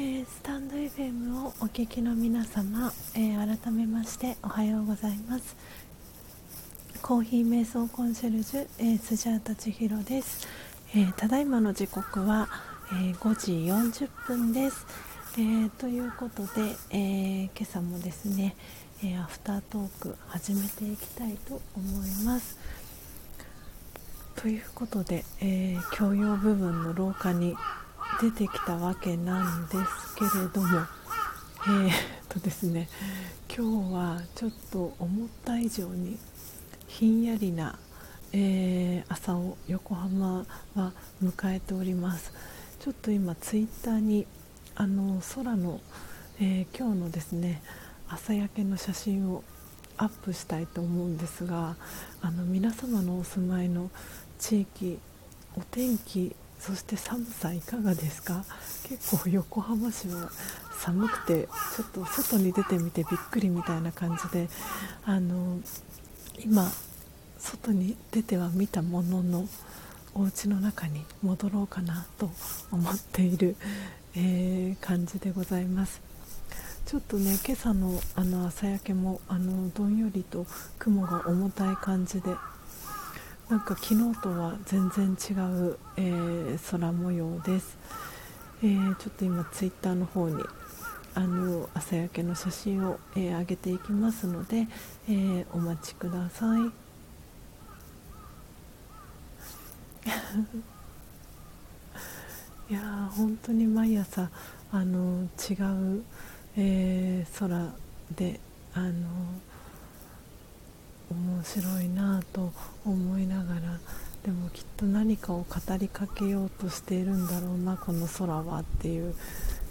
「えー、スタンド FM をお聞きの皆様、えー、改めましておはようございます。コーヒー瞑想コンシェルジュ、えー、スジャータ千尋です、えー、ただいまの時刻は、えー、5時40分です、えー、ということで、えー、今朝もですね、えアフタートーク始めていきたいと思います。ということで、え教養部分の廊下に出てきたわけなんですけれども。えー、っとですね今日はちょっと思った以上にひんやりな、えー、朝を横浜は迎えております。ちょっと今ツイッターにあの空の、えー、今日のですね朝焼けの写真をアップしたいと思うんですがあの皆様のお住まいの地域お天気そして寒さいかがですか？結構横浜市は寒くてちょっと外に出てみてびっくりみたいな感じであの今外に出ては見たもののお家の中に戻ろうかなと思っている、えー、感じでございます。ちょっとね今朝のあの朝焼けもあのどんよりと雲が重たい感じでなんか昨日とは全然違う、えー、空模様です、えー、ちょっと今ツイッターの方にあの朝焼けの写真を、えー、上げていきますので、えお待ちください。いや本当に毎朝あの違う、え空であの面白いなと思いながらでもきっと何かを語りかけようとしているんだろうなこの空はっていう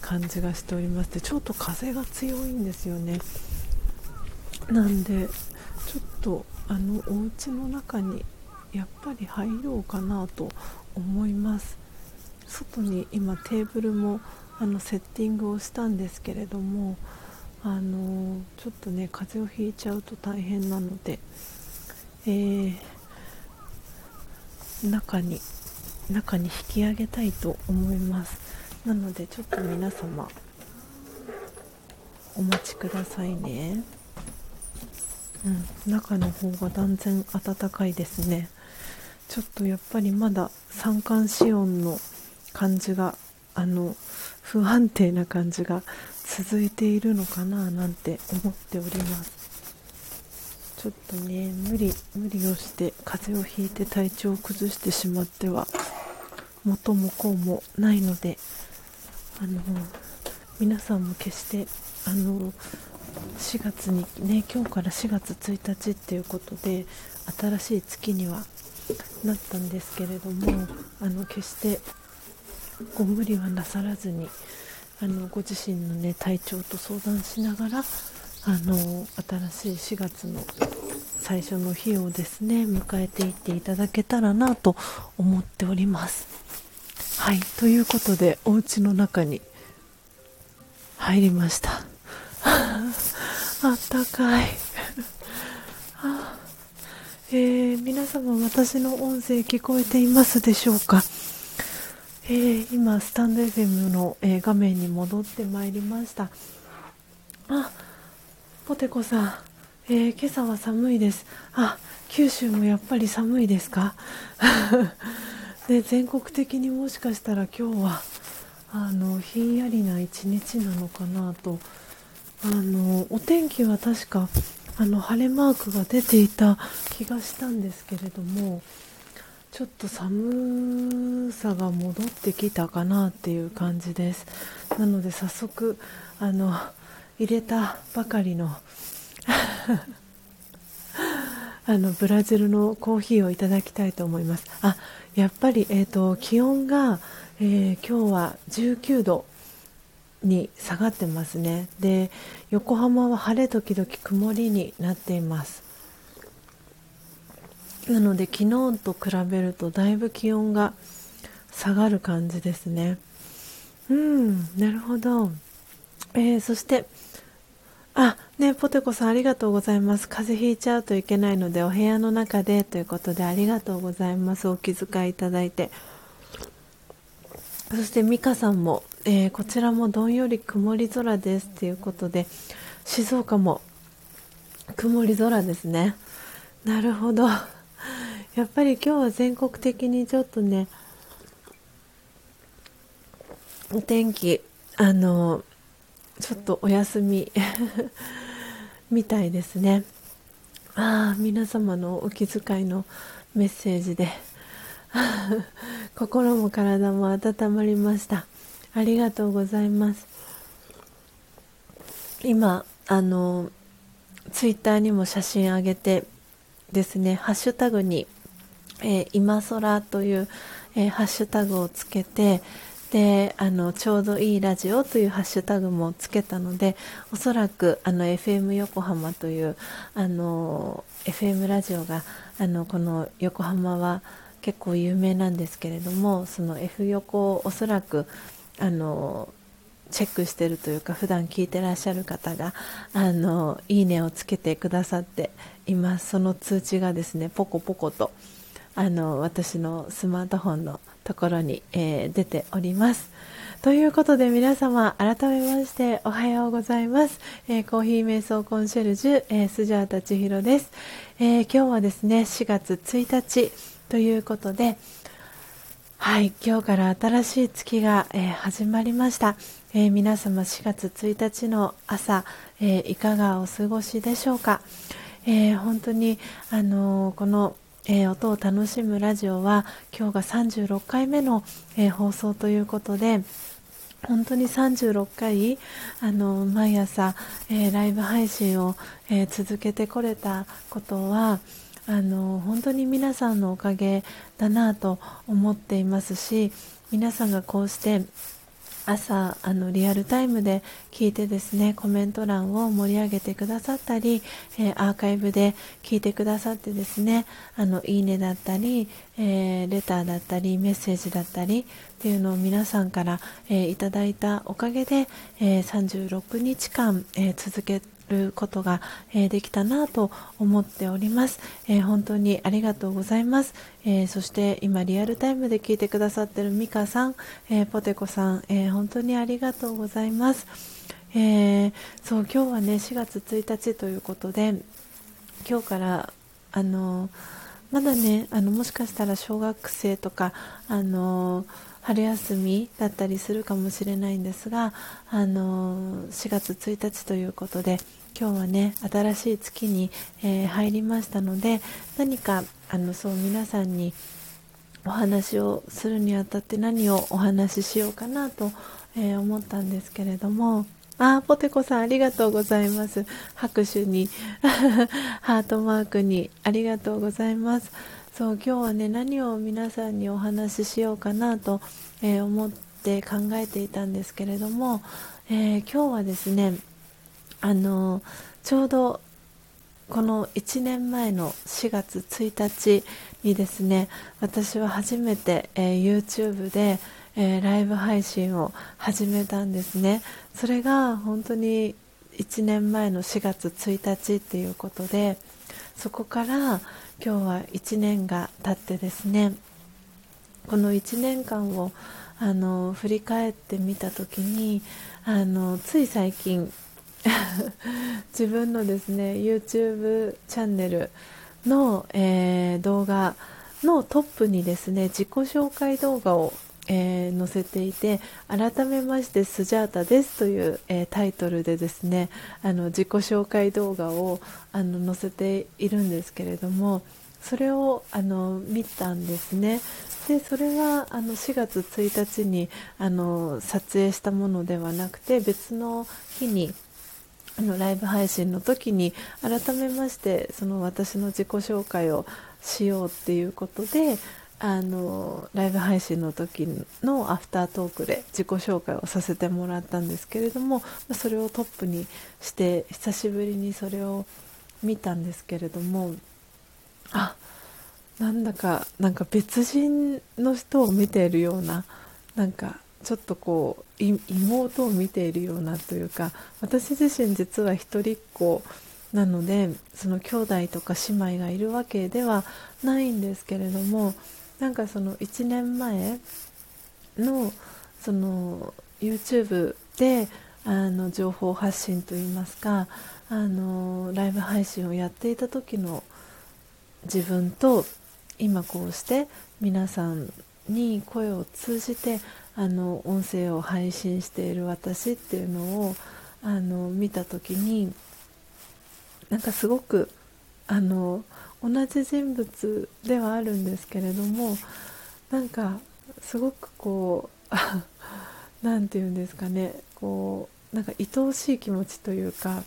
感じがしておりましてちょっと風が強いんですよね。なんでちょっとあのお家の中にやっぱり入ろうかなと思います。外に今テーブルもあのセッティングをしたんですけれどもあのちょっとね風邪をひいちゃうと大変なので、えー、中に中に引き上げたいと思います。なのでちょっと皆様お待ちくださいね。うん中の方が断然暖かいですね。ちょっとやっぱりまだ三寒四温の感じがあの不安定な感じが続いているのかななんて思っております。ちょっとね無理無理をして風邪をひいて体調を崩してしまっては元も子もないのであの皆さんも決してあの4月にね今日から4月1日っていうことで新しい月にはなったんですけれどもあの決してご無理はなさらずにあのご自身の、ね、体調と相談しながらあの新しい4月の最初の日をですね迎えていっていただけたらなと思っております。はいということでお家の中に入りました。あったかい えー、皆様私の音声聞こえていますでしょうか？えー、今、スタンド FM の、えー、画面に戻ってまいりました。あ、ポテコさん、えー、今朝は寒いです。あ、九州もやっぱり寒いですか？で 全国的にもしかしたら今日はあのひんやりな一日なのかなとあのお天気は確かあの晴れマークが出ていた気がしたんですけれどもちょっと寒さが戻ってきたかなっていう感じです。なので早速あの入れたばかりの あのブラジルのコーヒーをいただきたいと思います。あやっぱり、えーと、気温が、えー、今日は19度に下がってますね。で横浜は晴れ時々曇りになっています。なので昨日と比べるとだいぶ気温が下がる感じですね。うんなるほど、えー、そしてあねポテコさんありがとうございます。風邪ひいちゃうといけないのでお部屋の中でということでありがとうございます。お気遣いいただいて。そして美香さんもえー、こちらもどんより曇り空です。ということで静岡も曇り空ですね。なるほど。やっぱり今日は全国的にちょっとねお天気あのちょっとお休み みたいですね。ああ皆様のお気遣いのメッセージで 心も体も温まりました。ありがとうございます。今あのツイッターにも写真上げてですねハッシュタグに、えー、今空という、えー、ハッシュタグをつけてであのちょうどいいラジオというハッシュタグもつけたのでおそらくあの FM 横浜というあの FM ラジオがあのこの横浜は結構有名なんですけれどもその F 横をおそらくあのチェックしてるというか普段聞いてらっしゃる方があのいいねをつけてくださっています。その通知がですねポコポコとあの私のスマートフォンのところに、えー、出ております。ということで皆様改めましておはようございます、えー、コーヒー瞑想コンシェルジュ、えー、スジャータ千尋です、えー、今日はですね4月1日ということではい今日から新しい月が、え始まりました、え皆様4月1日の朝、えいかがお過ごしでしょうか、え本当にあのこのえー、音を楽しむラジオは今日が36回目の、えー、放送ということで本当に36回あの毎朝、えー、ライブ配信を、え続けてこれたことはあの本当に皆さんのおかげだなと思っていますし皆さんがこうして朝あのリアルタイムで聞いてですねコメント欄を盛り上げてくださったり、えー、アーカイブで聞いてくださってですねあのいいねだったり、えー、レターだったりメッセージだったりっていうのを皆さんから、えー、いただいたおかげで、え36日間、え続けてることが、えー、できたなと思っております、えー、本当にありがとうございます、えー、そして今リアルタイムで聞いてくださってるミカさん、えポテコさん、え本当にありがとうございます、えそう今日はね4月1日ということで今日からあのまだねあのもしかしたら小学生とかあの春休みだったりするかもしれないんですがあの4月1日ということで今日はね新しい月に、えー、入りましたので何かあのそう皆さんにお話をするにあたって何をお話ししようかなと、えー、思ったんですけれどもあポテコさんありがとうございます。拍手に ハートマークにありがとうございます。そう今日はね何を皆さんにお話ししようかなと、えー、思って考えていたんですけれども、えー、今日はですねあのちょうどこの1年前の4月1日にですね私は初めて、えー、YouTube で、えー、ライブ配信を始めたんですね。それが本当に1年前の4月1日っていうことでそこから今日は1年が経ってですねこの1年間をあの振り返ってみた時にあのつい最近 自分のですね YouTube チャンネルの、えー、動画のトップにですね自己紹介動画を、えー、載せていて改めましてスジャータですという、えー、タイトルでですねあの自己紹介動画をあの載せているんですけれどもそれをあの見たんですね。でそれはあの4月1日にあの撮影したものではなくて別の日にあのライブ配信の時に改めましてその私の自己紹介をしようっていうことであのライブ配信の時のアフタートークで自己紹介をさせてもらったんですけれどもそれをトップにして久しぶりにそれを見たんですけれどもあなんだかなんか別人の人を見ているようななんかちょっとこう妹を見ているようなというか私自身実は一人っ子なのでその兄弟とか姉妹がいるわけではないんですけれどもなんかその1年前のその YouTube であの情報発信といいますかあのライブ配信をやっていた時の自分と今こうして皆さんに声を通じてあの音声を配信している私っていうのをあの見た時になんかすごくあの同じ人物ではあるんですけれどもなんかすごくこう 何て言うんですかねこうなんか愛おしい気持ちというか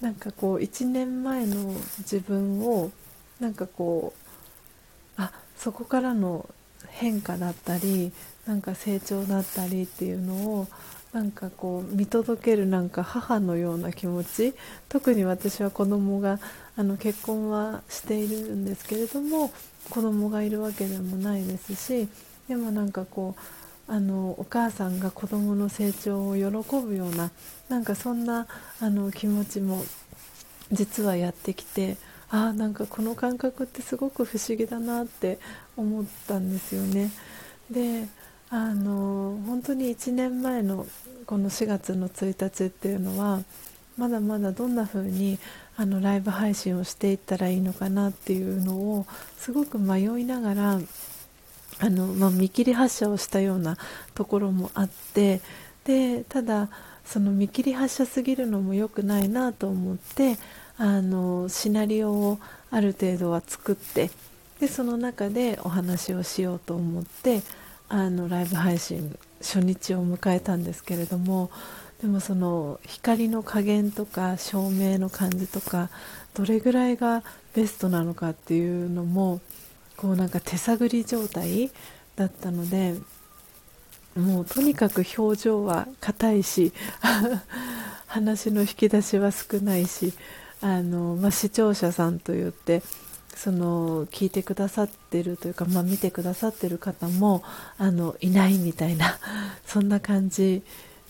なんかこう1年前の自分をなんかこうあそこからの変化だったりなんか成長だったりっていうのをなんかこう見届けるなんか母のような気持ち特に私は子供があの結婚はしているんですけれども子供がいるわけでもないですしでもなんかこうあのお母さんが子供の成長を喜ぶようななんかそんなあの気持ちも実はやってきてあなんかこの感覚ってすごく不思議だなって思ったんですよね。であの本当に1年前のこの4月の1日っていうのはまだまだどんな風にあのライブ配信をしていったらいいのかなっていうのをすごく迷いながらあの、まあ、見切り発車をしたようなところもあってでただその見切り発車すぎるのも良くないなと思ってあのシナリオをある程度は作ってでその中でお話をしようと思ってあのライブ配信初日を迎えたんですけれどもでもその光の加減とか照明の感じとかどれぐらいがベストなのかっていうのもこうなんか手探り状態だったのでもうとにかく表情は硬いし 話の引き出しは少ないしあの、まあ、視聴者さんといってその聞いてくださってるというか、まあ、見てくださってる方もあのいないみたいなそんな感じ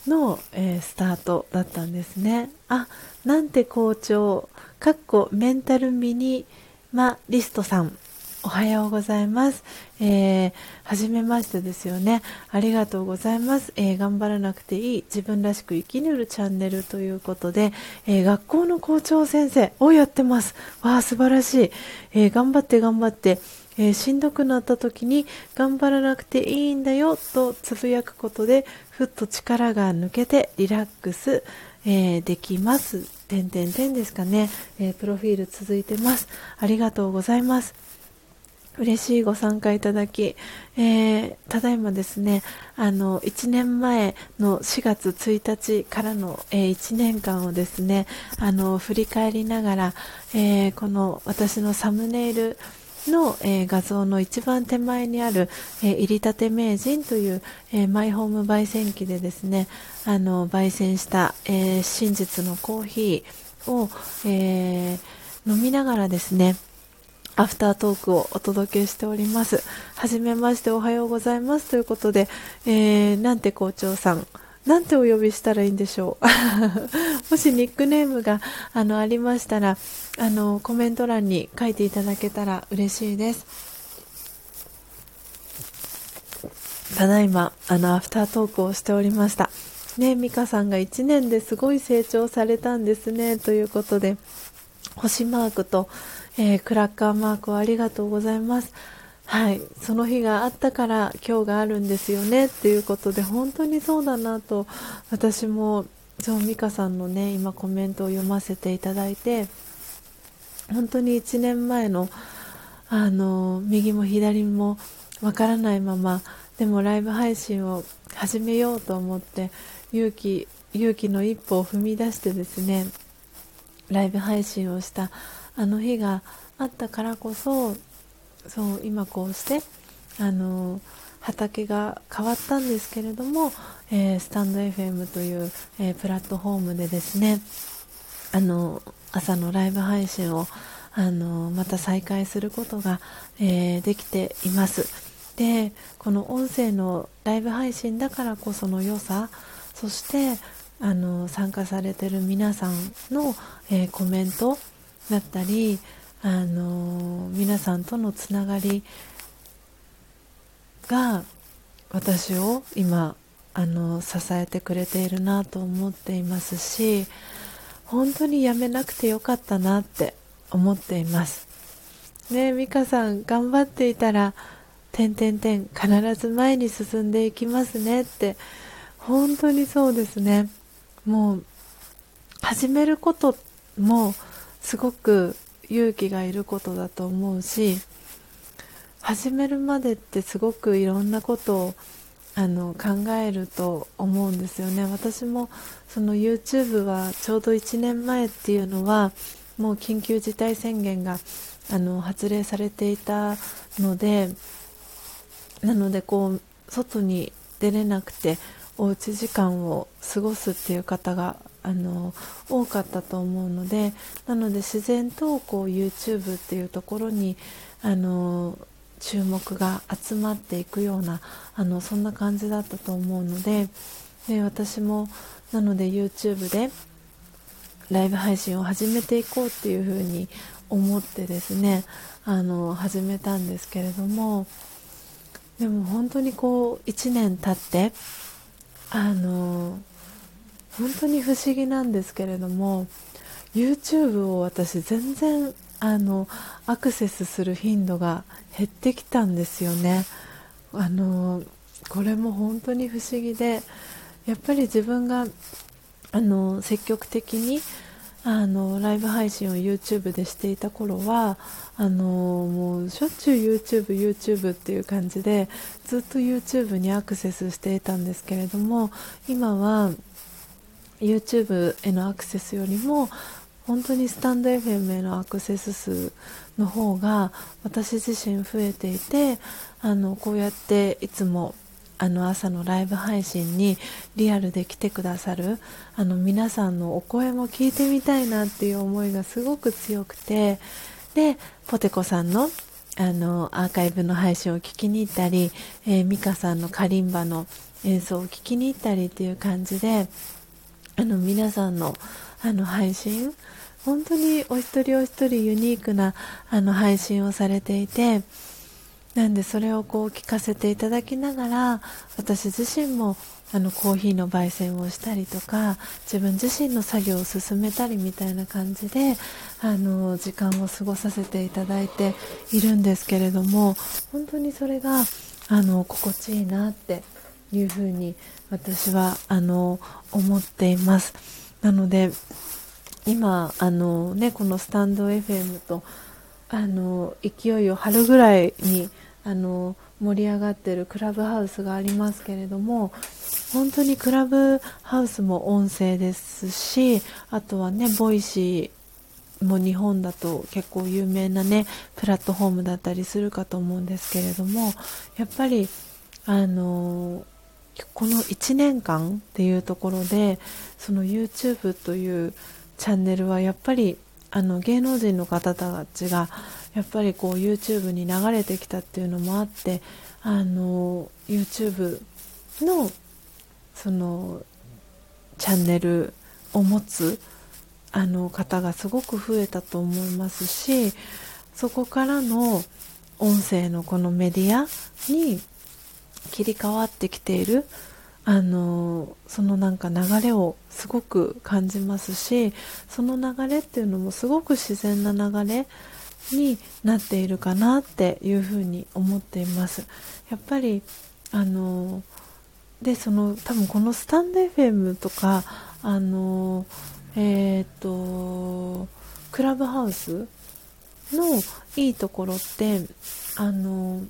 の、えー、スタートだったんですね。あなんて好調かっこメンタルミニマリストさんおはようございます。えー、はじめましてですよね。ありがとうございます、えー、頑張らなくていい自分らしく生き抜るチャンネルということで、えー、学校の校長先生をやってます。わあ、素晴らしい。え頑張って頑張って。えしんどくなった時に頑張らなくていいんだよとつぶやくことでふっと力が抜けてリラックス、えできます。てんてんてんですかね、えプロフィール続いてます。ありがとうございます。嬉しいご参加いただき、えー、ただいまですね、あの、1年前の4月1日からの、えー、1年間をですね、あの、振り返りながら、えー、この私のサムネイルの、えー、画像の一番手前にある、えー、入りたて名人という、えー、マイホーム焙煎機でですね、あの、焙煎した、え真実のコーヒーを、え飲みながらですね、アフタートークをお届けしております。はじめましておはようございますということで、え、なんて校長さん、なんてお呼びしたらいいんでしょう。もしニックネームがあのありましたら、あのコメント欄に書いていただけたら嬉しいです。ただいま、あの、アフタートークをしておりました。ね、ミカさんが1年ですごい成長されたんですね、ということで、星マークと、えー、クラッカーマークをありがとうございます。はい、その日があったから今日があるんですよね。っていうことで本当にそうだなと私もそう美香さんのね今コメントを読ませていただいて本当に1年前のあの右も左もわからないままでもライブ配信を始めようと思って勇気勇気の一歩を踏み出してですねライブ配信をしたあの日があったからこそそう今こうしてあの畑が変わったんですけれども、えー、スタンド FM という、えー、プラットフォームでですねあの朝のライブ配信をあのまた再開することが、えー、できています。でこの音声のライブ配信だからこその良さそしてあの参加されてる皆さんの、えコメントだったり、あの皆さんとのつながりが私を今あの支えてくれているなと思っていますし本当にやめなくてよかったなって思っています。ね美香さん頑張っていたら点点点必ず前に進んでいきますねって本当にそうですね。もう始めることもすごく勇気がいることだと思うし始めるまでってすごくいろんなことをあの考えると思うんですよね。私もその YouTube はちょうど1年前っていうのはもう緊急事態宣言があの発令されていたのでなのでこう外に出れなくておうち時間を過ごすっていう方があの多かったと思うのでなので自然とこう YouTube っていうところにあの注目が集まっていくようなあのそんな感じだったと思うのでで私もなので YouTube でライブ配信を始めていこうっていうふうに思ってですねあの始めたんですけれどもでも本当にこう1年経ってあの本当に不思議なんですけれども YouTube を私全然あのアクセスする頻度が減ってきたんですよね。あのこれも本当に不思議でやっぱり自分があの積極的にあのライブ配信を YouTube でしていた頃はあのもうしょっちゅう YouTube、YouTube っていう感じでずっと YouTube にアクセスしていたんですけれども今は YouTube へのアクセスよりも本当にスタンド FM へのアクセス数の方が私自身増えていてあのこうやっていつもあの朝のライブ配信にリアルで来てくださるあの皆さんのお声も聞いてみたいなっていう思いがすごく強くてでポテコさんのあのアーカイブの配信を聞きに行ったり、えー、ミカさんのカリンバの演奏を聞きに行ったりっていう感じであの皆さんのあの配信本当にお一人お一人ユニークなあの配信をされていてなんでそれをこう聞かせていただきながら私自身もあのコーヒーの焙煎をしたりとか自分自身の作業を進めたりみたいな感じであの時間を過ごさせていただいているんですけれども本当にそれがあの心地いいなっていうふうに私はあの思っています。なので今あの、ね、このスタンド FM とあの勢いを張るぐらいにあの盛り上がってるクラブハウスがありますけれども本当にクラブハウスも音声ですしあとはねボイシーも日本だと結構有名なねプラットフォームだったりするかと思うんですけれどもやっぱりあのこの1年間っていうところでその YouTube というチャンネルはやっぱりあの芸能人の方たちがやっぱりこう YouTube に流れてきたっていうのもあってあの YouTube のそのチャンネルを持つあの方がすごく増えたと思いますしそこからの音声のこのメディアに切り替わってきている。あのそのなんか流れをすごく感じますしその流れっていうのもすごく自然な流れになっているかなっていうふうに思っています。やっぱりあのでその多分このスタンド FM とかあのえっ、ー、とクラブハウスのいいところってあの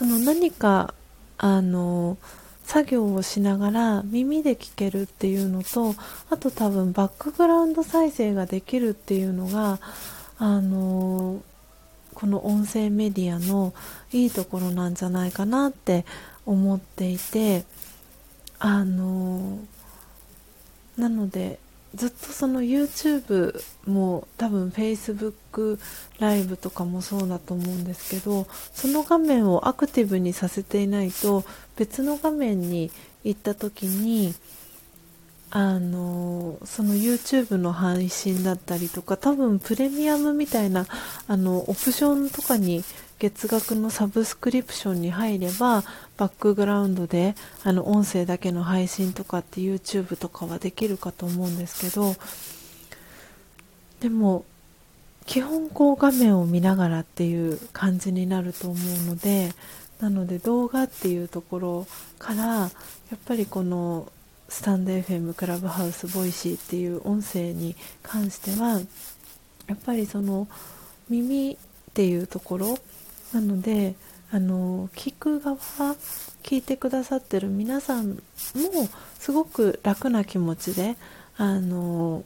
その何かあの作業をしながら耳で聞けるっていうのとあと多分バックグラウンド再生ができるっていうのがあのこの音声メディアのいいところなんじゃないかなって思っていてあのなのでずっとその YouTube も多分 Facebook ライブとかもそうだと思うんですけどその画面をアクティブにさせていないと別の画面に行った時にあのその YouTube の配信だったりとか多分プレミアムみたいなあのオプションとかに月額のサブスクリプションに入ればバックグラウンドであの音声だけの配信とかって YouTube とかはできるかと思うんですけどでも基本こう画面を見ながらっていう感じになると思うのでなので動画っていうところからやっぱりこのスタンド FM クラブハウスボイシーっていう音声に関してはやっぱりその耳っていうところなのであの聞く側聞いてくださってる皆さんもすごく楽な気持ちであの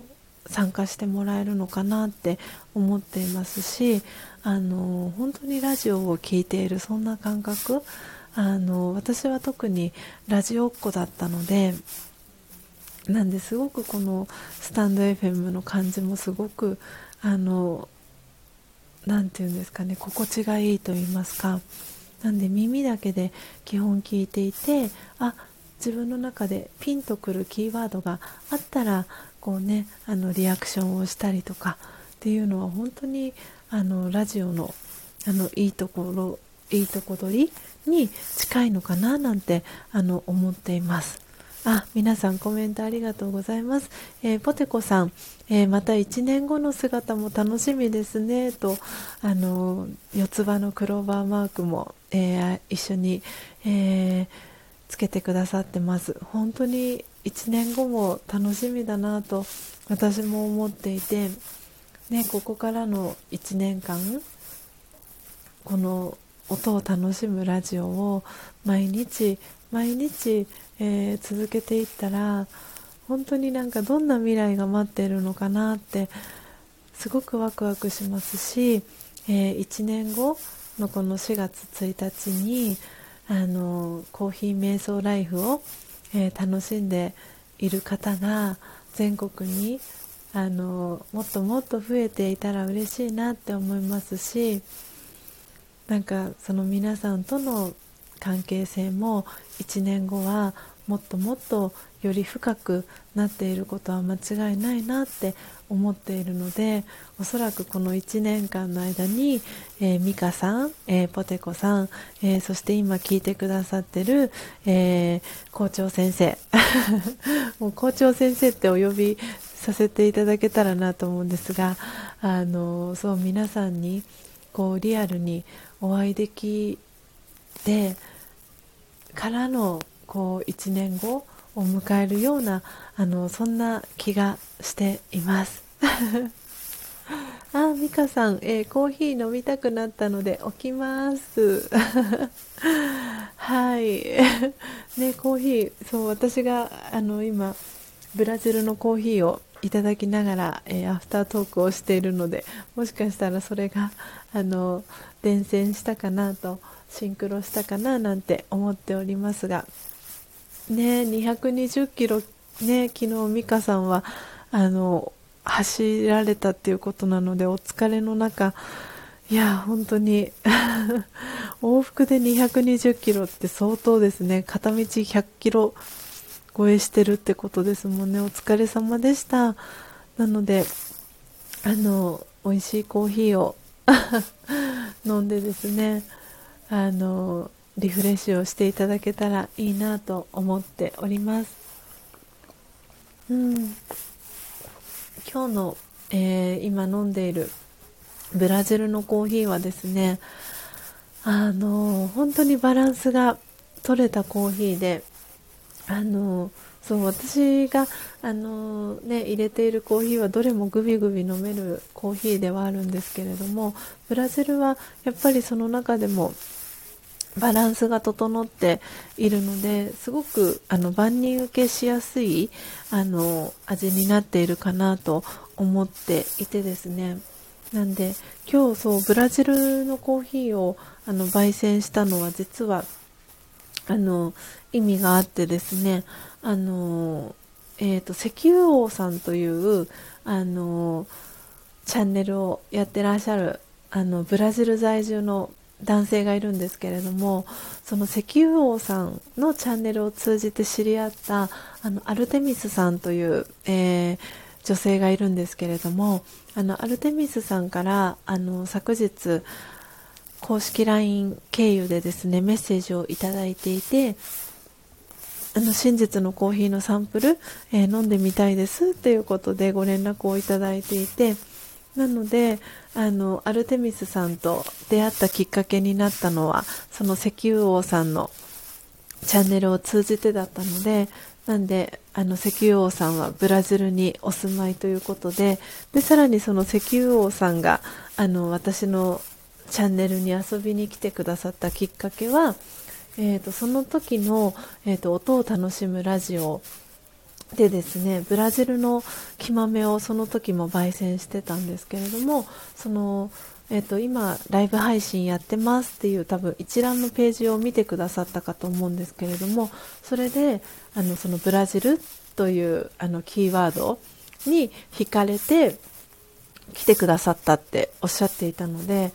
参加してもらえるのかなって思っていますしあの本当にラジオを聴いているそんな感覚あの私は特にラジオっ子だったのでなんですごくこのスタンド FM の感じもすごくあの何て言うんですかね心地がいいと言いますかなんで耳だけで基本聞いていてあ自分の中でピンとくるキーワードがあったらこうねあのリアクションをしたりとかっていうのは本当にあのラジオのあのいいところいいとこ取りに近いのかななんてあの思っています。あ、皆さんコメントありがとうございます。えー、ポテコさん、えー、また1年後の姿も楽しみですね、と、あの、四つ葉のクローバーマークも、えー、一緒に、えつけてくださってます。本当に1年後も楽しみだなと私も思っていて、ね、ここからの1年間、この音を楽しむラジオを毎日毎日えー、続けていったら本当になんかどんな未来が待っているのかなってすごくワクワクしますし、えー、1年後のこの4月1日にあのコーヒー瞑想ライフを、えー、楽しんでいる方が全国にあのもっともっと増えていたら嬉しいなって思いますしなんかその皆さんとの関係性も1年後はもっともっとより深くなっていることは間違いないなって思っているのでおそらくこの1年間の間に、えー、ミカさん、えー、ポテコさん、えー、そして今聞いてくださってる、えー、校長先生。もう校長先生ってお呼びさせていただけたらなと思うんですがあのそう皆さんにこうリアルにお会いできてからのこう1年後を迎えるようなあのそんな気がしています。あ美香さん、えー、コーヒー飲みたくなったので起きます。はい。ねコーヒーそう私があの今ブラジルのコーヒーをいただきながら、えー、アフタートークをしているのでもしかしたらそれがあの伝染したかなとシンクロしたかななんて思っておりますが。ね220キロね昨日美香さんはあの走られたっていうことなのでお疲れの中。いや本当に 往復で220キロって相当ですね。片道100キロ超えしてるってことですもんね。お疲れ様でした。なのであの美味しいコーヒーを 飲んでですね。あのリフレッシュをしていただけたらいいなと思っております。うん。今日の、えー、今飲んでいるブラジルのコーヒーはですねあの本当にバランスが取れたコーヒーであのそう私があの、ね、入れているコーヒーはどれもグビグビ飲めるコーヒーではあるんですけれどもブラジルはやっぱりその中でもバランスが整っているのですごくあの万人受けしやすいあの味になっているかなと思っていてですね。なんで今日そうブラジルのコーヒーをあの焙煎したのは実はあの意味があってですね。あの、えーと、石油王さんというあのチャンネルをやってらっしゃるあのブラジル在住の男性がいるんですけれどもその石油王さんのチャンネルを通じて知り合ったあのアルテミスさんという、えー、女性がいるんですけれどもあのアルテミスさんからあの昨日公式 LINE 経由でですねメッセージをいただいていてあの真実のコーヒーのサンプル、えー、飲んでみたいですっていうことでご連絡をいただいていてなのであのアルテミスさんと出会ったきっかけになったのはその石油王さんのチャンネルを通じてだったのでなんであの石油王さんはブラジルにお住まいということででさらにその石油王さんがあの私のチャンネルに遊びに来てくださったきっかけはえーと、その時の、えーと、音を楽しむラジオでですねブラジルの木豆をその時も焙煎してたんですけれどもその、えーと、今ライブ配信やってますっていう多分一覧のページを見てくださったかと思うんですけれどもそれであのそのブラジルというあのキーワードに惹かれて来てくださったっておっしゃっていたので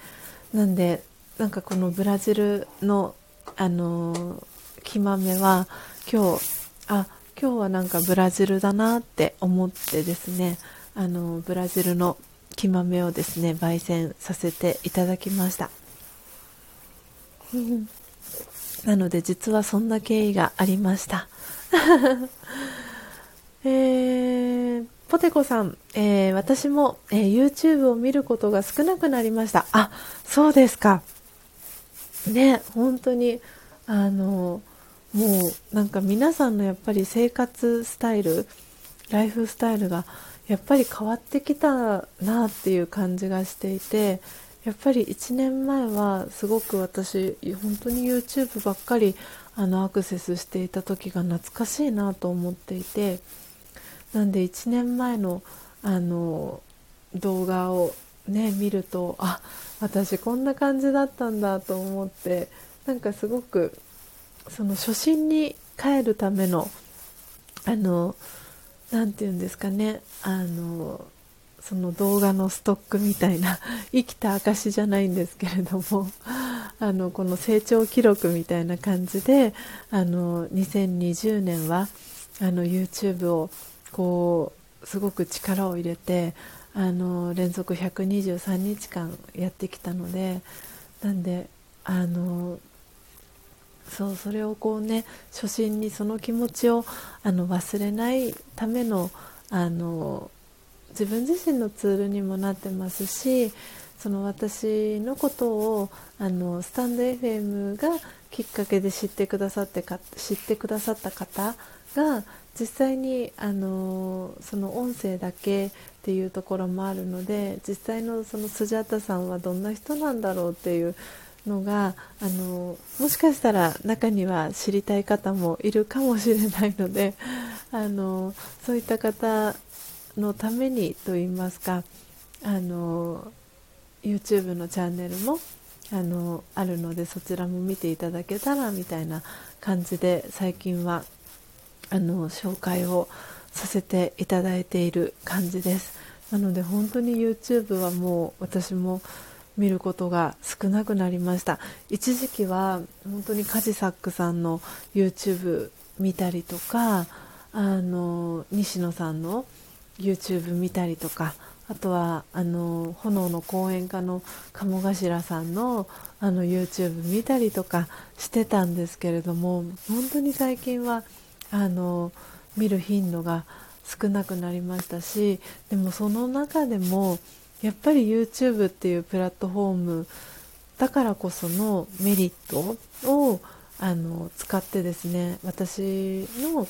なんでなんかこのブラジルのあの木豆は今日あ今日はなんかブラジルだなって思ってですねあのブラジルの木豆をですね焙煎させていただきました。なので実はそんな経緯がありました。えー、ポテコさん、えー、私も、えー、YouTube を見ることが少なくなりました。あそうですか。ね本当にあのもうなんか皆さんのやっぱり生活スタイルライフスタイルがやっぱり変わってきたなっていう感じがしていてやっぱり1年前はすごく私本当に YouTube ばっかりあのアクセスしていた時が懐かしいなと思っていてなんで1年前のあの動画をね見るとあ私こんな感じだったんだと思ってなんかすごくその初心に帰るためのあの何て言うんですかね。あのその動画のストックみたいな 生きた証じゃないんですけれども あのこの成長記録みたいな感じであの2020年はあの YouTube をこうすごく力を入れてあの連続123日間やってきたのでなんであのそうそれをこうね初心にその気持ちをあの忘れないためのあの自分自身のツールにもなってますしその私のことをあのスタンド FM がきっかけで知ってくださってか知ってくださった方が実際にあのその音声だけっていうところもあるので実際のそのスジャータさんはどんな人なんだろうっていうのがあのもしかしたら中には知りたい方もいるかもしれないので あのそういった方のためにといいますかあの YouTube のチャンネルもあのあるのでそちらも見ていただけたらみたいな感じで最近はあの紹介をさせていただいている感じです。なので本当に YouTube はもう私も見ることが少なくなりました。一時期は本当にカジサックさんの YouTube 見たりとかあの西野さんの YouTube 見たりとかあとはあの炎の講演家の鴨頭さんのあの YouTube 見たりとかしてたんですけれども本当に最近はあの見る頻度が少なくなりましたしでもその中でもやっぱり YouTube っていうプラットフォームだからこそのメリットをあの使ってですね私の、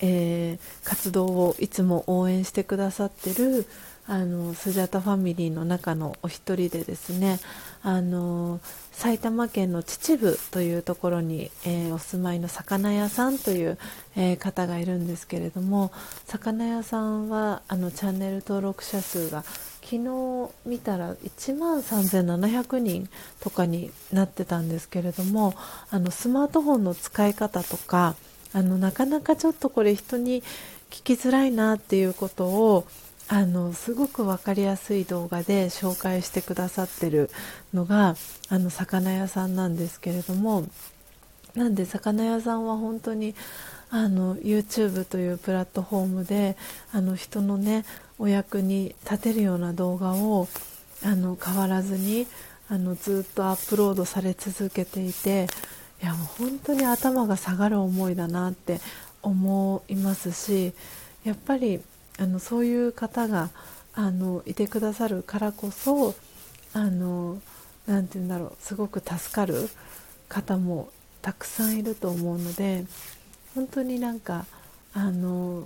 えー、活動をいつも応援してくださってるあのスジャタファミリーの中のお一人でですねあの埼玉県の秩父というところに、えー、お住まいの魚屋さんという、えー、方がいるんですけれども魚屋さんはあのチャンネル登録者数が昨日見たら1万3700人とかになってたんですけれどもあのスマートフォンの使い方とかあのなかなかちょっとこれ人に聞きづらいなっていうことをあのすごく分かりやすい動画で紹介してくださってるのがあの魚屋さんなんですけれどもなんで魚屋さんは本当にあの YouTube というプラットフォームであの人のねお役に立てるような動画をあの変わらずにあのずっとアップロードされ続けていていやもう本当に頭が下がる思いだなって思いますしやっぱりあのそういう方があのいてくださるからこそあのなて言うんだろうすごく助かる方もたくさんいると思うので本当になんかあの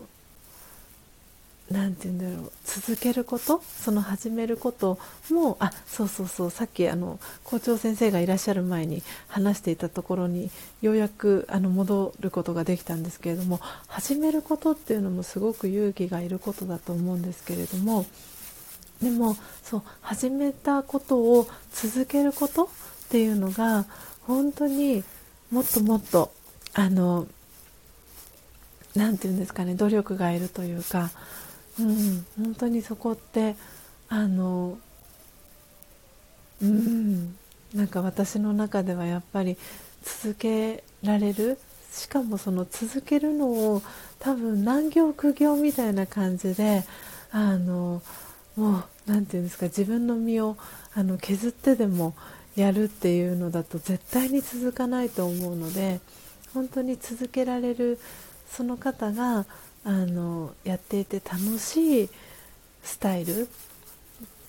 何て言うんだろう続けること？その始めることもあそうそうそうさっきあの校長先生がいらっしゃる前に話していたところにようやくあの戻ることができたんですけれども始めることっていうのもすごく勇気がいることだと思うんですけれどもでもそう始めたことを続けることっていうのが本当にもっともっとあの何て言うんですかね努力がいるというかうん、本当にそこってあのうん。なんか私の中ではやっぱり続けられるしかもその続けるのを多分難行苦行みたいな感じであのもう何て言うんですか自分の身をあの削ってでもやるっていうのだと絶対に続かないと思うので本当に続けられるその方があのやっていて楽しいスタイル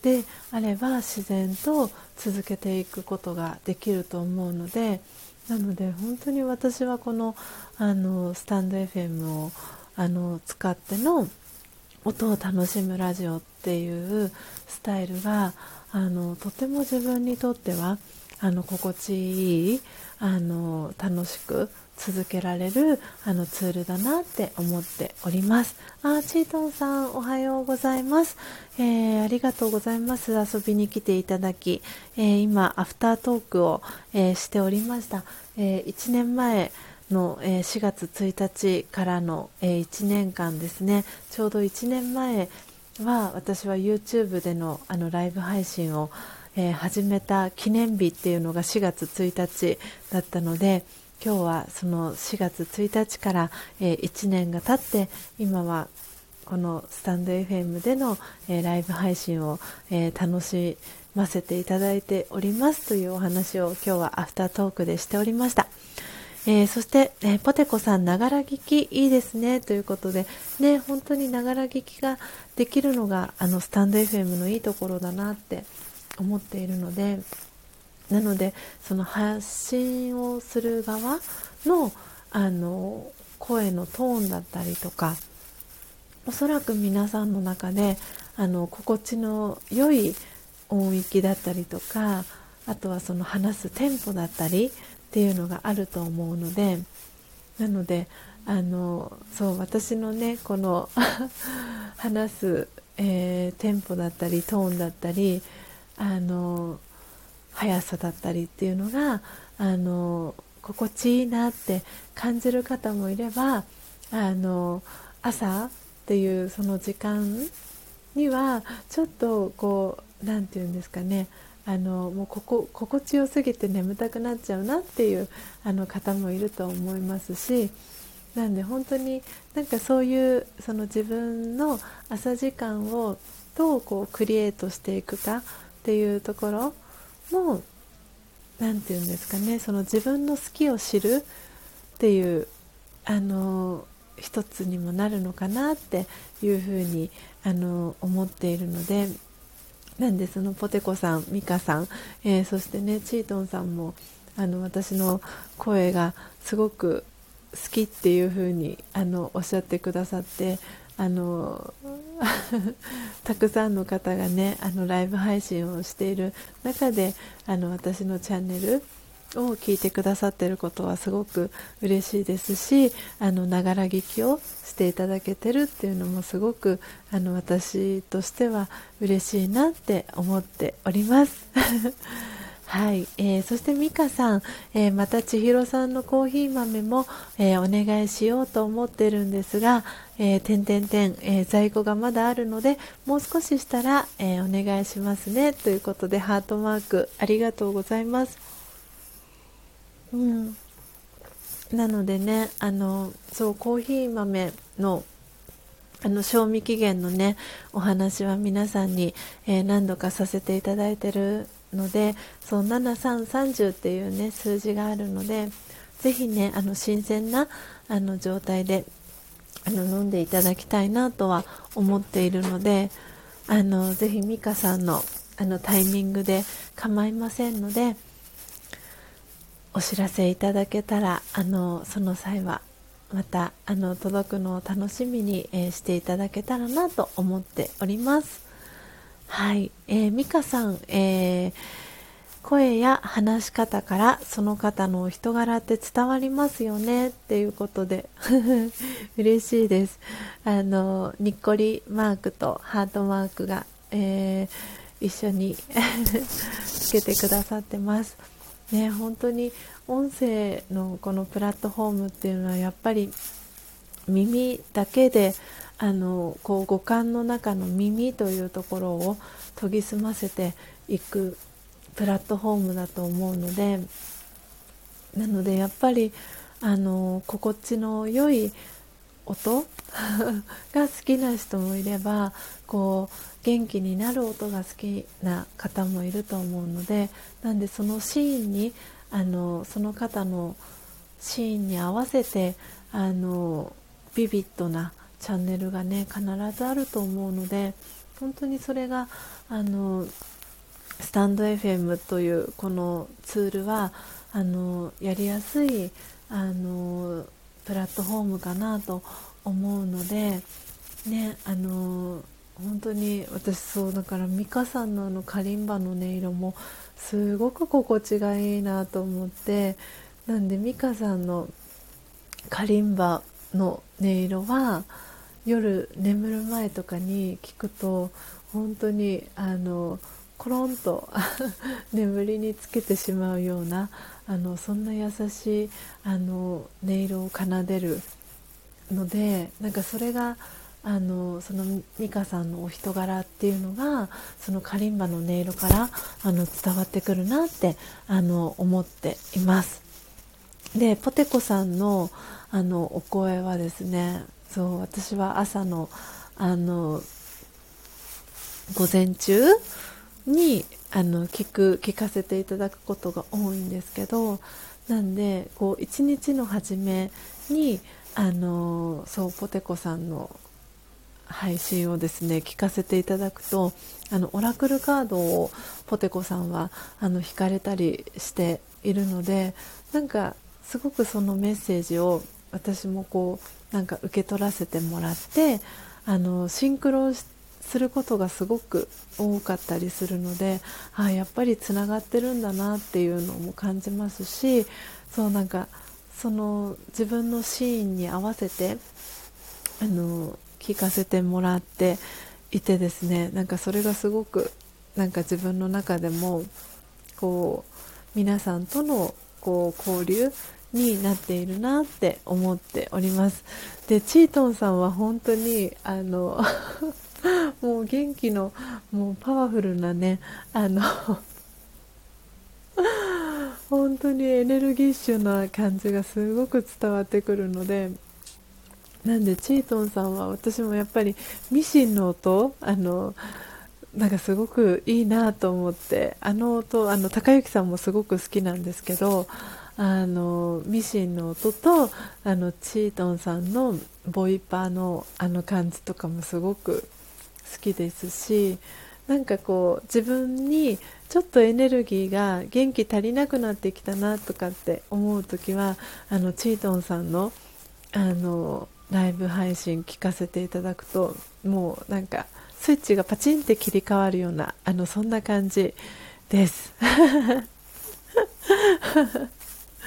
であれば自然と続けていくことができると思うのでなので本当に私はこのあのスタンド FM をあの使っての音を楽しむラジオっていうスタイルがあのとても自分にとってはあの心地いいあの楽しく続けられるあのツールだなって思っております。あチートンさんおはようございます、えー、ありがとうございます。遊びに来ていただき、えー、今アフタートークを、えー、しておりました、え1年前の、え4月1日からの、え1年間ですね。ちょうど1年前は私は YouTube でのあのライブ配信を、え始めた記念日っていうのが4月1日だったので今日はその4月1日から、えー、1年が経って今はこのスタンド FM での、えー、ライブ配信を、えー、楽しませていただいておりますというお話を今日はアフタートークでしておりました。えー、そして、えー、ポテコさん、ながら聞きいいですねということで、ね、本当にながら聞きができるのがあのスタンド FM のいいところだなって思っているので、なのでその発信をする側のあの声のトーンだったりとかおそらく皆さんの中であの心地の良い音域だったりとかあとはその話すテンポだったりっていうのがあると思うのでなのであのそう私のねこの 話す、えー、テンポだったりトーンだったりあの速さだったりっていうのがあの心地いいなって感じる方もいればあの朝っていうその時間にはちょっとこう何て言うんですかねあのもうここ心地よすぎて眠たくなっちゃうなっていうあの方もいると思いますしなんで本当になんかそういうその自分の朝時間をどうこうクリエイトしていくかっていうところも何て言うんですかねその自分の好きを知るっていうあの一つにもなるのかなっていうふうにあの思っているのでなんでそのポテコさんミカさん、えー、そしてねチートンさんもあの私の声がすごく好きっていうふうにあのおっしゃってくださってあの たくさんの方がねあのライブ配信をしている中であの私のチャンネルを聞いてくださっていることはすごく嬉しいですしながら聞きをしていただけてるっていうのもすごくあの私としては嬉しいなって思っております。はい、えー、そして美香さん、えー、また千尋さんのコーヒー豆も、えー、お願いしようと思ってるんですが、えー、点々点、え在庫がまだあるのでもう少ししたら、えお願いしますね。ということでハートマークありがとうございます。うん、なのでねあのそうコーヒー豆のあの賞味期限のねお話は皆さんに、えー、何度かさせていただいてるのでそう7330っていうね数字があるのでぜひねあの新鮮なあの状態であの飲んでいただきたいなとは思っているのであのぜひ美香さんのあのタイミングで構いませんのでお知らせいただけたらあのその際はまたあの届くのを楽しみに、えー、していただけたらなと思っております。はい、えー、美香さん、えー、声や話し方からその方のお人柄って伝わりますよねっていうことで 嬉しいです。あのにっこりマークとハートマークが、えー、一緒に つけてくださってます。ね、本当に音声のこのプラットフォームっていうのはやっぱり耳だけであのこう五感の中の耳というところを研ぎ澄ませていくプラットフォームだと思うのでなのでやっぱりあの心地の良い音 が好きな人もいればこう元気になる音が好きな方もいると思うのでなんでそのシーンにあのその方のシーンに合わせてあのビビッドなチャンネルがね必ずあると思うので本当にそれがあのスタンド FM というこのツールはあのやりやすいあのプラットフォームかなと思うのでねあの本当に私そうだから美香さんのあのカリンバの音色もすごく心地がいいなと思ってなんで美香さんのカリンバの音色は夜眠る前とかに聞くと本当にあのコロンと 眠りにつけてしまうようなあのそんな優しいあの音色を奏でるのでなんかそれがあのその美香さんのお人柄っていうのがそのカリンバの音色からあの伝わってくるなってあの思っています。でポテコさんのあのお声はですねそう私は朝のあの午前中にあの聞く聞かせていただくことが多いんですけどなんでこう一日の初めにあのそうポテコさんの配信をですね聞かせていただくとあのオラクルカードをポテコさんはあの引かれたりしているのでなんかすごくそのメッセージを私もこうなんか受け取らせてもらってあのシンクロすることがすごく多かったりするのであやっぱりつながってるんだなっていうのも感じますしそうなんかその自分のシーンに合わせてあの聞かせてもらっていてですねなんかそれがすごくなんか自分の中でもこう皆さんとのこう交流になっているなって思っております。でチートンさんは本当にあの もう元気のもうパワフルなねあの 本当にエネルギッシュな感じがすごく伝わってくるのでなんでチートンさんは私もやっぱりミシンの音あのなんかすごくいいなと思ってあの音あの高之さんもすごく好きなんですけどあのミシンの音とあのチートンさんのボイパーのあの感じとかもすごく好きですしなんかこう自分にちょっとエネルギーが元気足りなくなってきたなとかって思う時はあのチートンさんのあのライブ配信聞かせていただくともうなんかスイッチがパチンって切り替わるようなあのそんな感じです。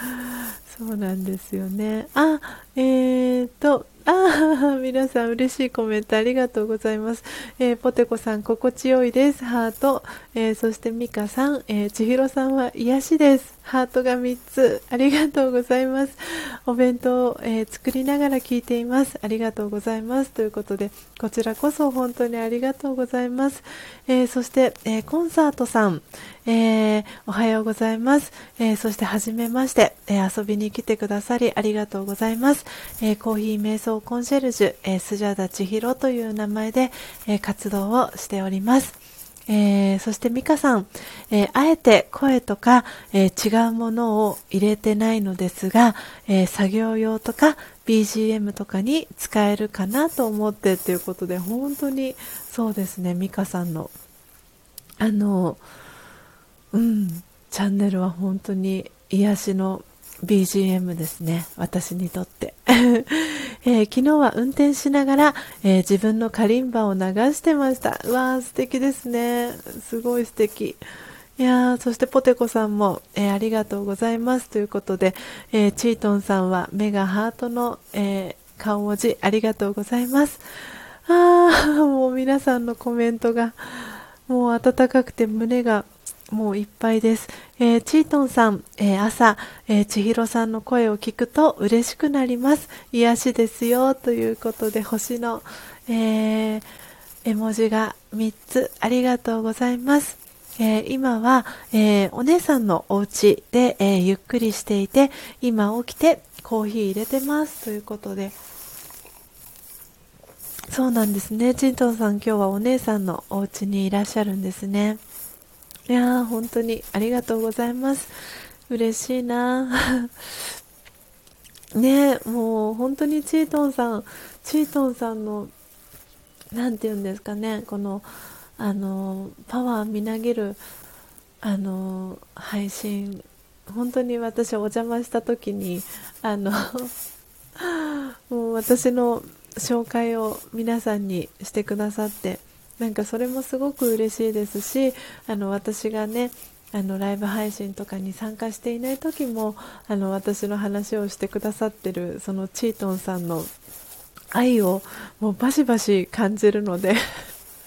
そうなんですよね。あ、えーと、あ 皆さん嬉しいコメントありがとうございます。えー、ポテコさん心地よいです。ハート。えー、そしてミカさん、えー、千尋さんは癒しです。ハートが3つ。ありがとうございます。お弁当、え作りながら聞いています。ありがとうございます。ということで、こちらこそ本当にありがとうございます。えそして、えコンサートさん、えおはようございます。えそして、はじめまして、え遊びに来てくださりありがとうございます。えコーヒー瞑想コンシェルジュ、えー、スジャダ千尋という名前で、え、活動をしております。え、そしてミカさん、え、あえて声とか、え、違うものを入れてないのですが、え作業用とか BGM とかに使えるかなと思ってということで本当にそうですねミカさんのあのうん。チャンネルは本当に癒しの BGM ですね。私にとって、えー、昨日は運転しながら、えー、自分のカリンバを流してました。うわー素敵ですね。すごい素敵。いやそしてポテコさんも、えー、ありがとうございます。ということで、えチートンさんは目がハートの、え顔文字ありがとうございます。ああもう皆さんのコメントがもう温かくて胸がもういっぱいです。えー、チートンさん、えー、朝、えー、千尋さんの声を聞くと嬉しくなります。癒しですよ、ということで、星の、えー、絵文字が3つありがとうございます。えー、今は、えー、お姉さんのお家で、えー、ゆっくりしていて、今起きてコーヒー入れてます。ということで、そうなんですね。チントンさん今日はお姉さんのお家にいらっしゃるんですね。いやー、本当にありがとうございます。嬉しいな ねもう本当にチートンさん、チートンさんの、なんて言うんですかね、この、あの、パワーみなぎる、あの、配信、本当に私お邪魔した時に、あの もう私の紹介を皆さんにしてくださってなんかそれもすごく嬉しいですしあの私がねあのライブ配信とかに参加していない時もあの私の話をしてくださってるそのチートンさんの愛をもうバシバシ感じるので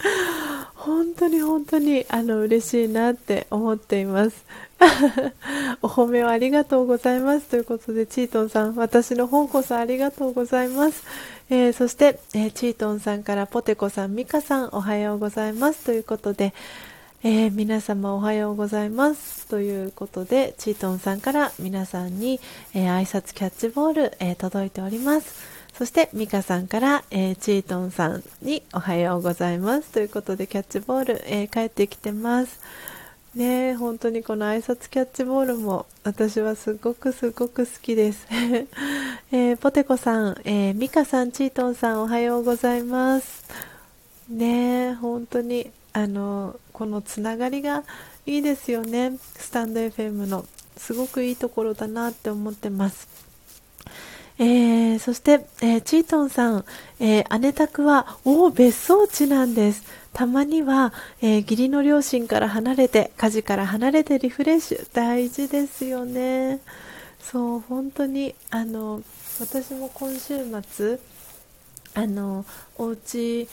本当に本当にあの嬉しいなって思っています。お褒めをありがとうございますということでチートンさん私の本こそありがとうございます。えー、そして、えー、チートンさんからポテコさん、ミカさんおはようございますということで、えー、皆様おはようございますということでチートンさんから皆さんに、え挨拶キャッチボール、え届いております。そしてミカさんから、えチートンさんにおはようございますということでキャッチボール、え帰ってきてます。ね本当にこの挨拶キャッチボールも私はすごくすごく好きです。えー、ポテコさん、えー、ミカさん、チートンさんおはようございます。ね本当にあのこのつながりがいいですよね。スタンド FM のすごくいいところだなって思ってます。えー、そして、えー、チートンさん、えー、姉宅は、お別荘地なんです。たまには、え義理の両親から離れて、家事から離れてリフレッシュ、大事ですよね。そう、本当に、あの、私も今週末、あの、お家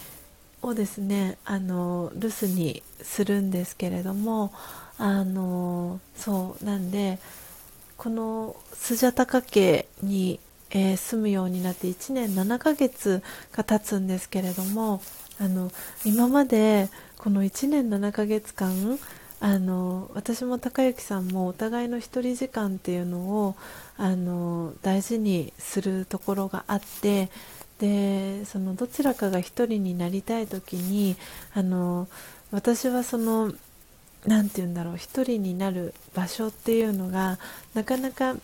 をですね、あの、留守にするんですけれども、あの、そう、なんで、このスジャタカ家にえー、住むようになって1年7ヶ月が経つんですけれどもあの今までこの1年7ヶ月間あの私も高之さんもお互いの一人時間っていうのをあの大事にするところがあってでそのどちらかが一人になりたい時にあの私はその何て言うんだろう一人になる場所っていうのがなかなか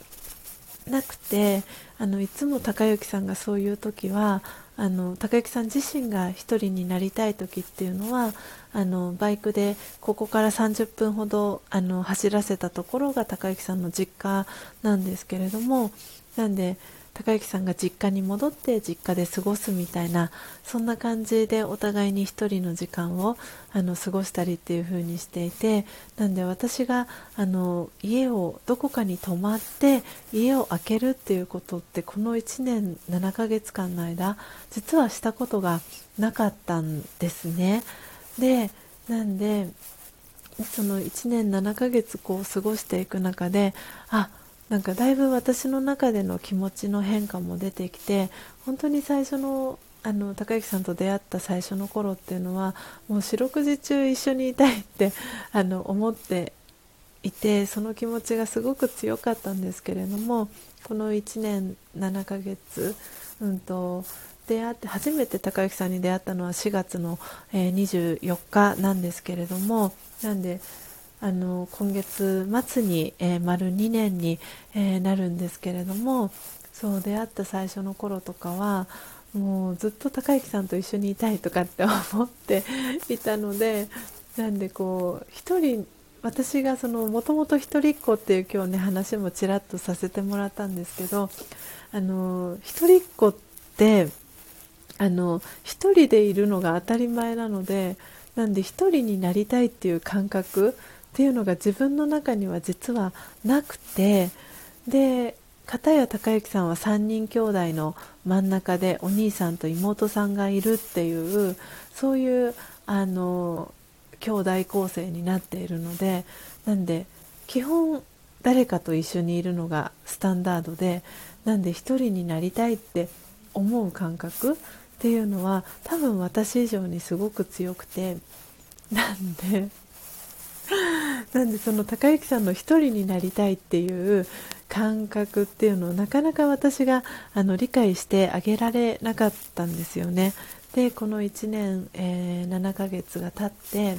なくてあのいつも高之さんがそういう時はあの高之さん自身が一人になりたい時っていうのはあのバイクでここから30分ほどあの走らせたところが高之さんの実家なんですけれどもなんで高之さんが実家に戻って実家で過ごすみたいなそんな感じでお互いに1人の時間をあの過ごしたりっていう風にしていてなんで私があの家をどこかに泊まって家を空けるっていうことってこの1年7ヶ月間の間実はしたことがなかったんですね。でなんでその1年7ヶ月こう過ごしていく中であなんかだいぶ私の中での気持ちの変化も出てきて本当に最初のあの高之さんと出会った最初の頃っていうのはもう四六時中一緒にいたいって あの思っていてその気持ちがすごく強かったんですけれどもこの1年7ヶ月、うんと出会って初めて高之さんに出会ったのは4月の、えー、24日なんですけれどもなんであの今月末に、えー、丸2年に、えー、なるんですけれどもそう出会った最初の頃とかはもうずっと高之さんと一緒にいたいとかって思って いたのでなんでこう一人私がもともと一人っ子っていう今日ね話もちらっとさせてもらったんですけどあの一人っ子ってあの一人でいるのが当たり前なのでなんで一人になりたいっていう感覚っていうのが自分の中には実はなくてで片や孝之さんは3人兄弟の真ん中でお兄さんと妹さんがいるっていうそういうあの兄弟構成になっているのでなんで基本誰かと一緒にいるのがスタンダードでなんで一人になりたいって思う感覚っていうのは多分私以上にすごく強くてなんで なんでその高之さんの一人になりたいっていう感覚っていうのをなかなか私があの理解してあげられなかったんですよね。でこの1年、えー、7ヶ月が経って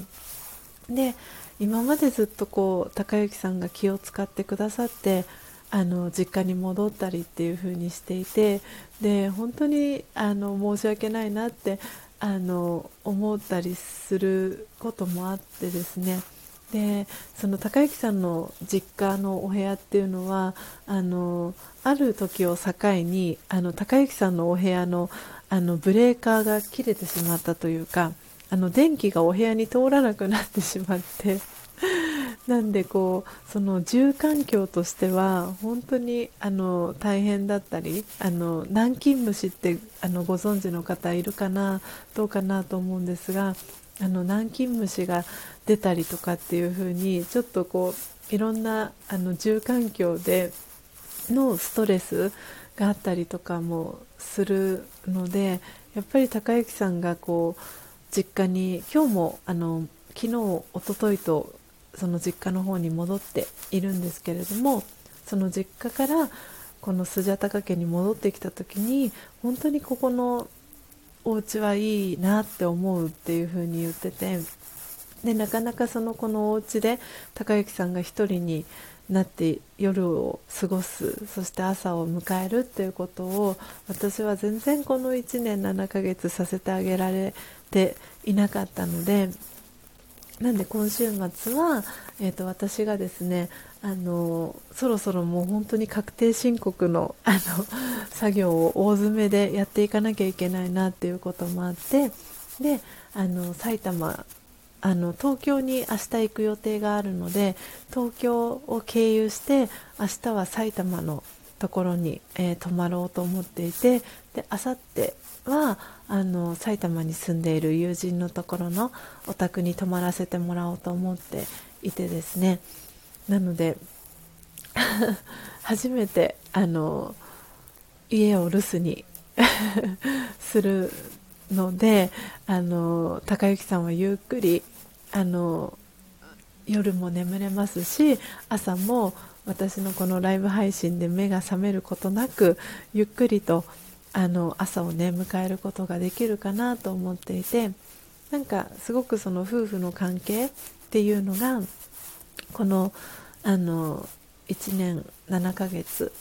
で今までずっとこう高之さんが気を使ってくださってあの実家に戻ったりっていう風にしていてで本当にあの申し訳ないなってあの思ったりすることもあってですねでその高之さんの実家のお部屋っていうのはあのある時を境にあの高之さんのお部屋のあのブレーカーが切れてしまったというかあの電気がお部屋に通らなくなってしまって なんでこうその住環境としては本当にあの大変だったりあの南京虫ってあのご存知の方いるかなどうかなと思うんですがあの南京虫が出たりとかっていう風にちょっとこういろんなあの住環境でのストレスがあったりとかもするのでやっぱり高之さんがこう実家に今日もあの昨日おとといとその実家の方に戻っているんですけれどもその実家からこのスジャタカ家に戻ってきた時に本当にここのお家はいいなって思うっていう風に言っててでなかなかそのこのお家で高之さんが一人になって夜を過ごすそして朝を迎えるっていうことを私は全然この1年7ヶ月させてあげられていなかったのでなんで今週末は、えーと、私がですねあのそろそろもう本当に確定申告のあの作業を大詰めでやっていかなきゃいけないなっていうこともあってであの埼玉あの東京に明日行く予定があるので東京を経由して明日は埼玉のところに、えー、泊まろうと思っていてで明後日はあの埼玉に住んでいる友人のところのお宅に泊まらせてもらおうと思っていてですね。なので 初めてあの家を留守に するのであの高之さんはゆっくりあの夜も眠れますし朝も私のこのライブ配信で目が覚めることなくゆっくりとあの朝をね迎えることができるかなと思っていてなんかすごくその夫婦の関係っていうのがこのあの1年7ヶ月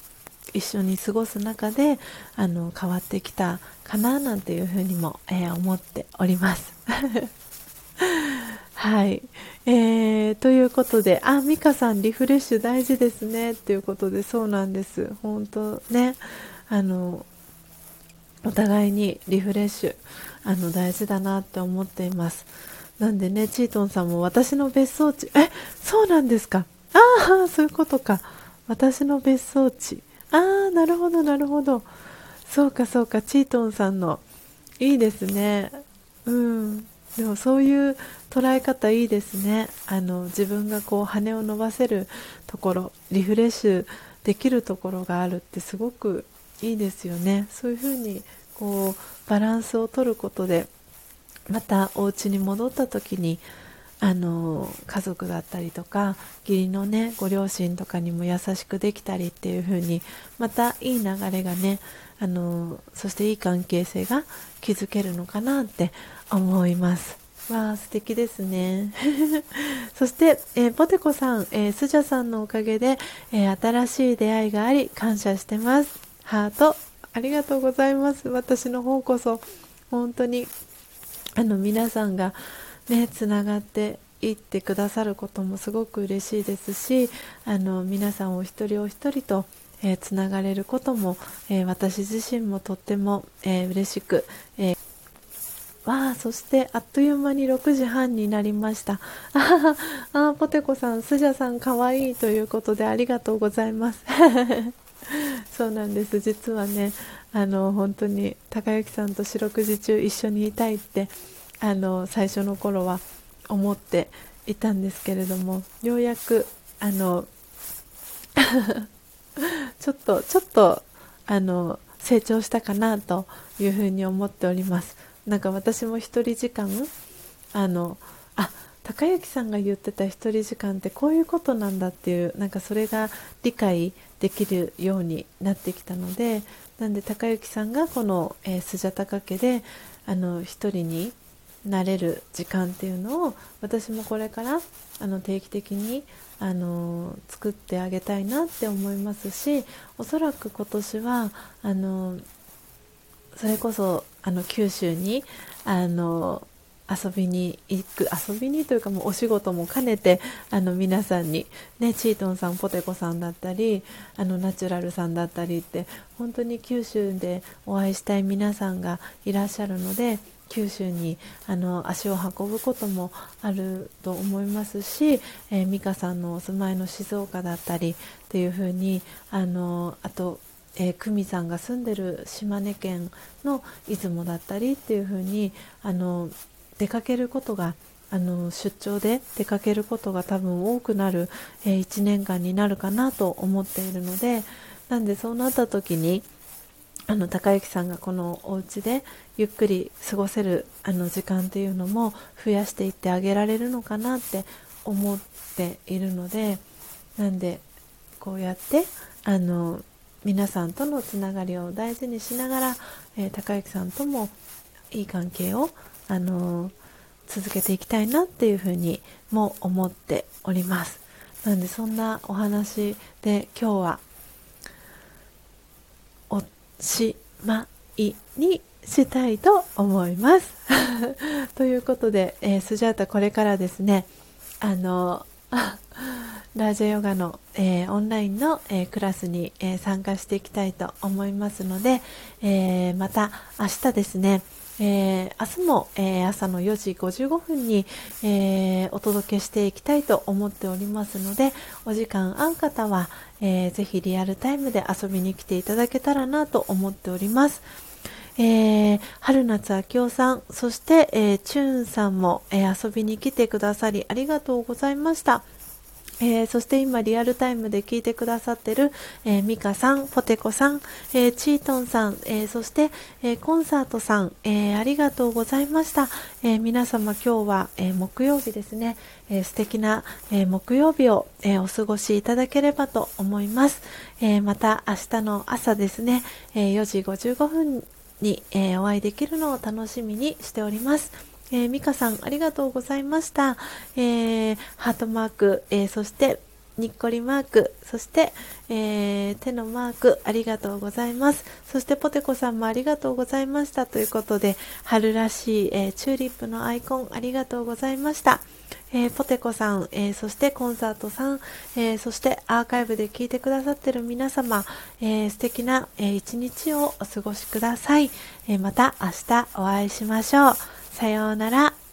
一緒に過ごす中であの変わってきたかななんていうふうにも、えー、思っております。はい、えー、ということで、あ、美香さん、リフレッシュ大事ですねっていうことで、そうなんです、本当ね、あのお互いにリフレッシュあの大事だなって思っています。なんでね、チートンさんも私の別荘地、え、そうなんですか？ああ、そういうことか。私の別荘地。ああ、なるほど、なるほど。そうか、そうか、チートンさんの。いいですね。うん。でもそういう捉え方いいですね。あの、自分がこう羽を伸ばせるところ、リフレッシュできるところがあるってすごくいいですよね。そういうふうにこうバランスを取ることでまたお家に戻った時にあの家族だったりとか義理のねご両親とかにも優しくできたりっていう風にまたいい流れがねあのそしていい関係性が築けるのかなって思います。わあ素敵ですね。そして、えー、ポテコさん、えー、スジャさんのおかげで、えー、新しい出会いがあり感謝してます。ハートありがとうございます。私の方こそ本当にあの皆さんがねつながっていってくださることもすごく嬉しいですしあの皆さんお一人お一人とえー、つながれることも、えー、私自身もとっても、えー、嬉しく、えーわあ、そしてあっという間に6時半になりました。ああ、ポテコさん、スジャさんかわいいということでありがとうございます。そうなんです。実はね、あの、本当に高之さんと四六時中一緒にいたいって、あの、最初の頃は思っていたんですけれども、ようやく、あの、ちょっと、ちょっと、あの、成長したかなというふうに思っております。なんか私も一人時間あのあ高之さんが言ってた一人時間ってこういうことなんだっていうなんかそれが理解できるようになってきたのでなんで高之さんがこの、えー、スジャタカ家であの一人になれる時間っていうのを私もこれからあの定期的にあの作ってあげたいなって思いますしおそらく今年はあのそれこそあの九州にあの遊びに行く遊びにというかもうお仕事も兼ねてあの皆さんに、ね、チートンさんポテコさんだったりあのナチュラルさんだったりって本当に九州でお会いしたい皆さんがいらっしゃるので九州にあの足を運ぶこともあると思いますし、えー、美香さんのお住まいの静岡だったりっていうふうにあのあとえー、久美さんが住んでる島根県の出雲だったりっていう風にあに出かけることがあの出張で出かけることが多分多くなる、えー、1年間になるかなと思っているのでなんでそうなった時にあの高之さんがこのお家でゆっくり過ごせるあの時間っていうのも増やしていってあげられるのかなって思っているのでなんでこうやってあの皆さんとのつながりを大事にしながら、えー、高之さんともいい関係を、あのー、続けていきたいなっていうふうにも思っております。なんでそんなお話で今日はおしまいにしたいと思います。ということで、えー、スジャータこれからですねあの ラージャヨガの、えー、オンラインの、えー、クラスに、えー、参加していきたいと思いますので、えまた明日ですね、え明日も、え朝の4時55分に、えお届けしていきたいと思っておりますのでお時間あん方は、えー、ぜひリアルタイムで遊びに来ていただけたらなと思っております。えー、春夏秋夫さん、そして、えー、チューンさんも、えー、遊びに来てくださりありがとうございました。えー、そして今リアルタイムで聞いてくださってる、えー、ミカさん、ポテコさん、えー、チートンさん、えー、そして、えー、コンサートさん、えー、ありがとうございました。えー、皆様今日は、えー、木曜日ですね、えー、素敵な、えー、木曜日を、えー、お過ごしいただければと思います。えー、また明日の朝ですね、えー、4時55分に、えー、お会いできるのを楽しみにしております。えー、ミカさん、ありがとうございました。えー、ハートマーク、えー、そして、にっこりマーク、そして、えー、手のマーク、ありがとうございます。そして、ポテコさんもありがとうございました。ということで、春らしい、えー、チューリップのアイコン、ありがとうございました。えー、ポテコさん、えー、そしてコンサートさん、えー、そしてアーカイブで聞いてくださってる皆様、えー、素敵な、えー、一日をお過ごしください。え、また明日お会いしましょう。さようなら。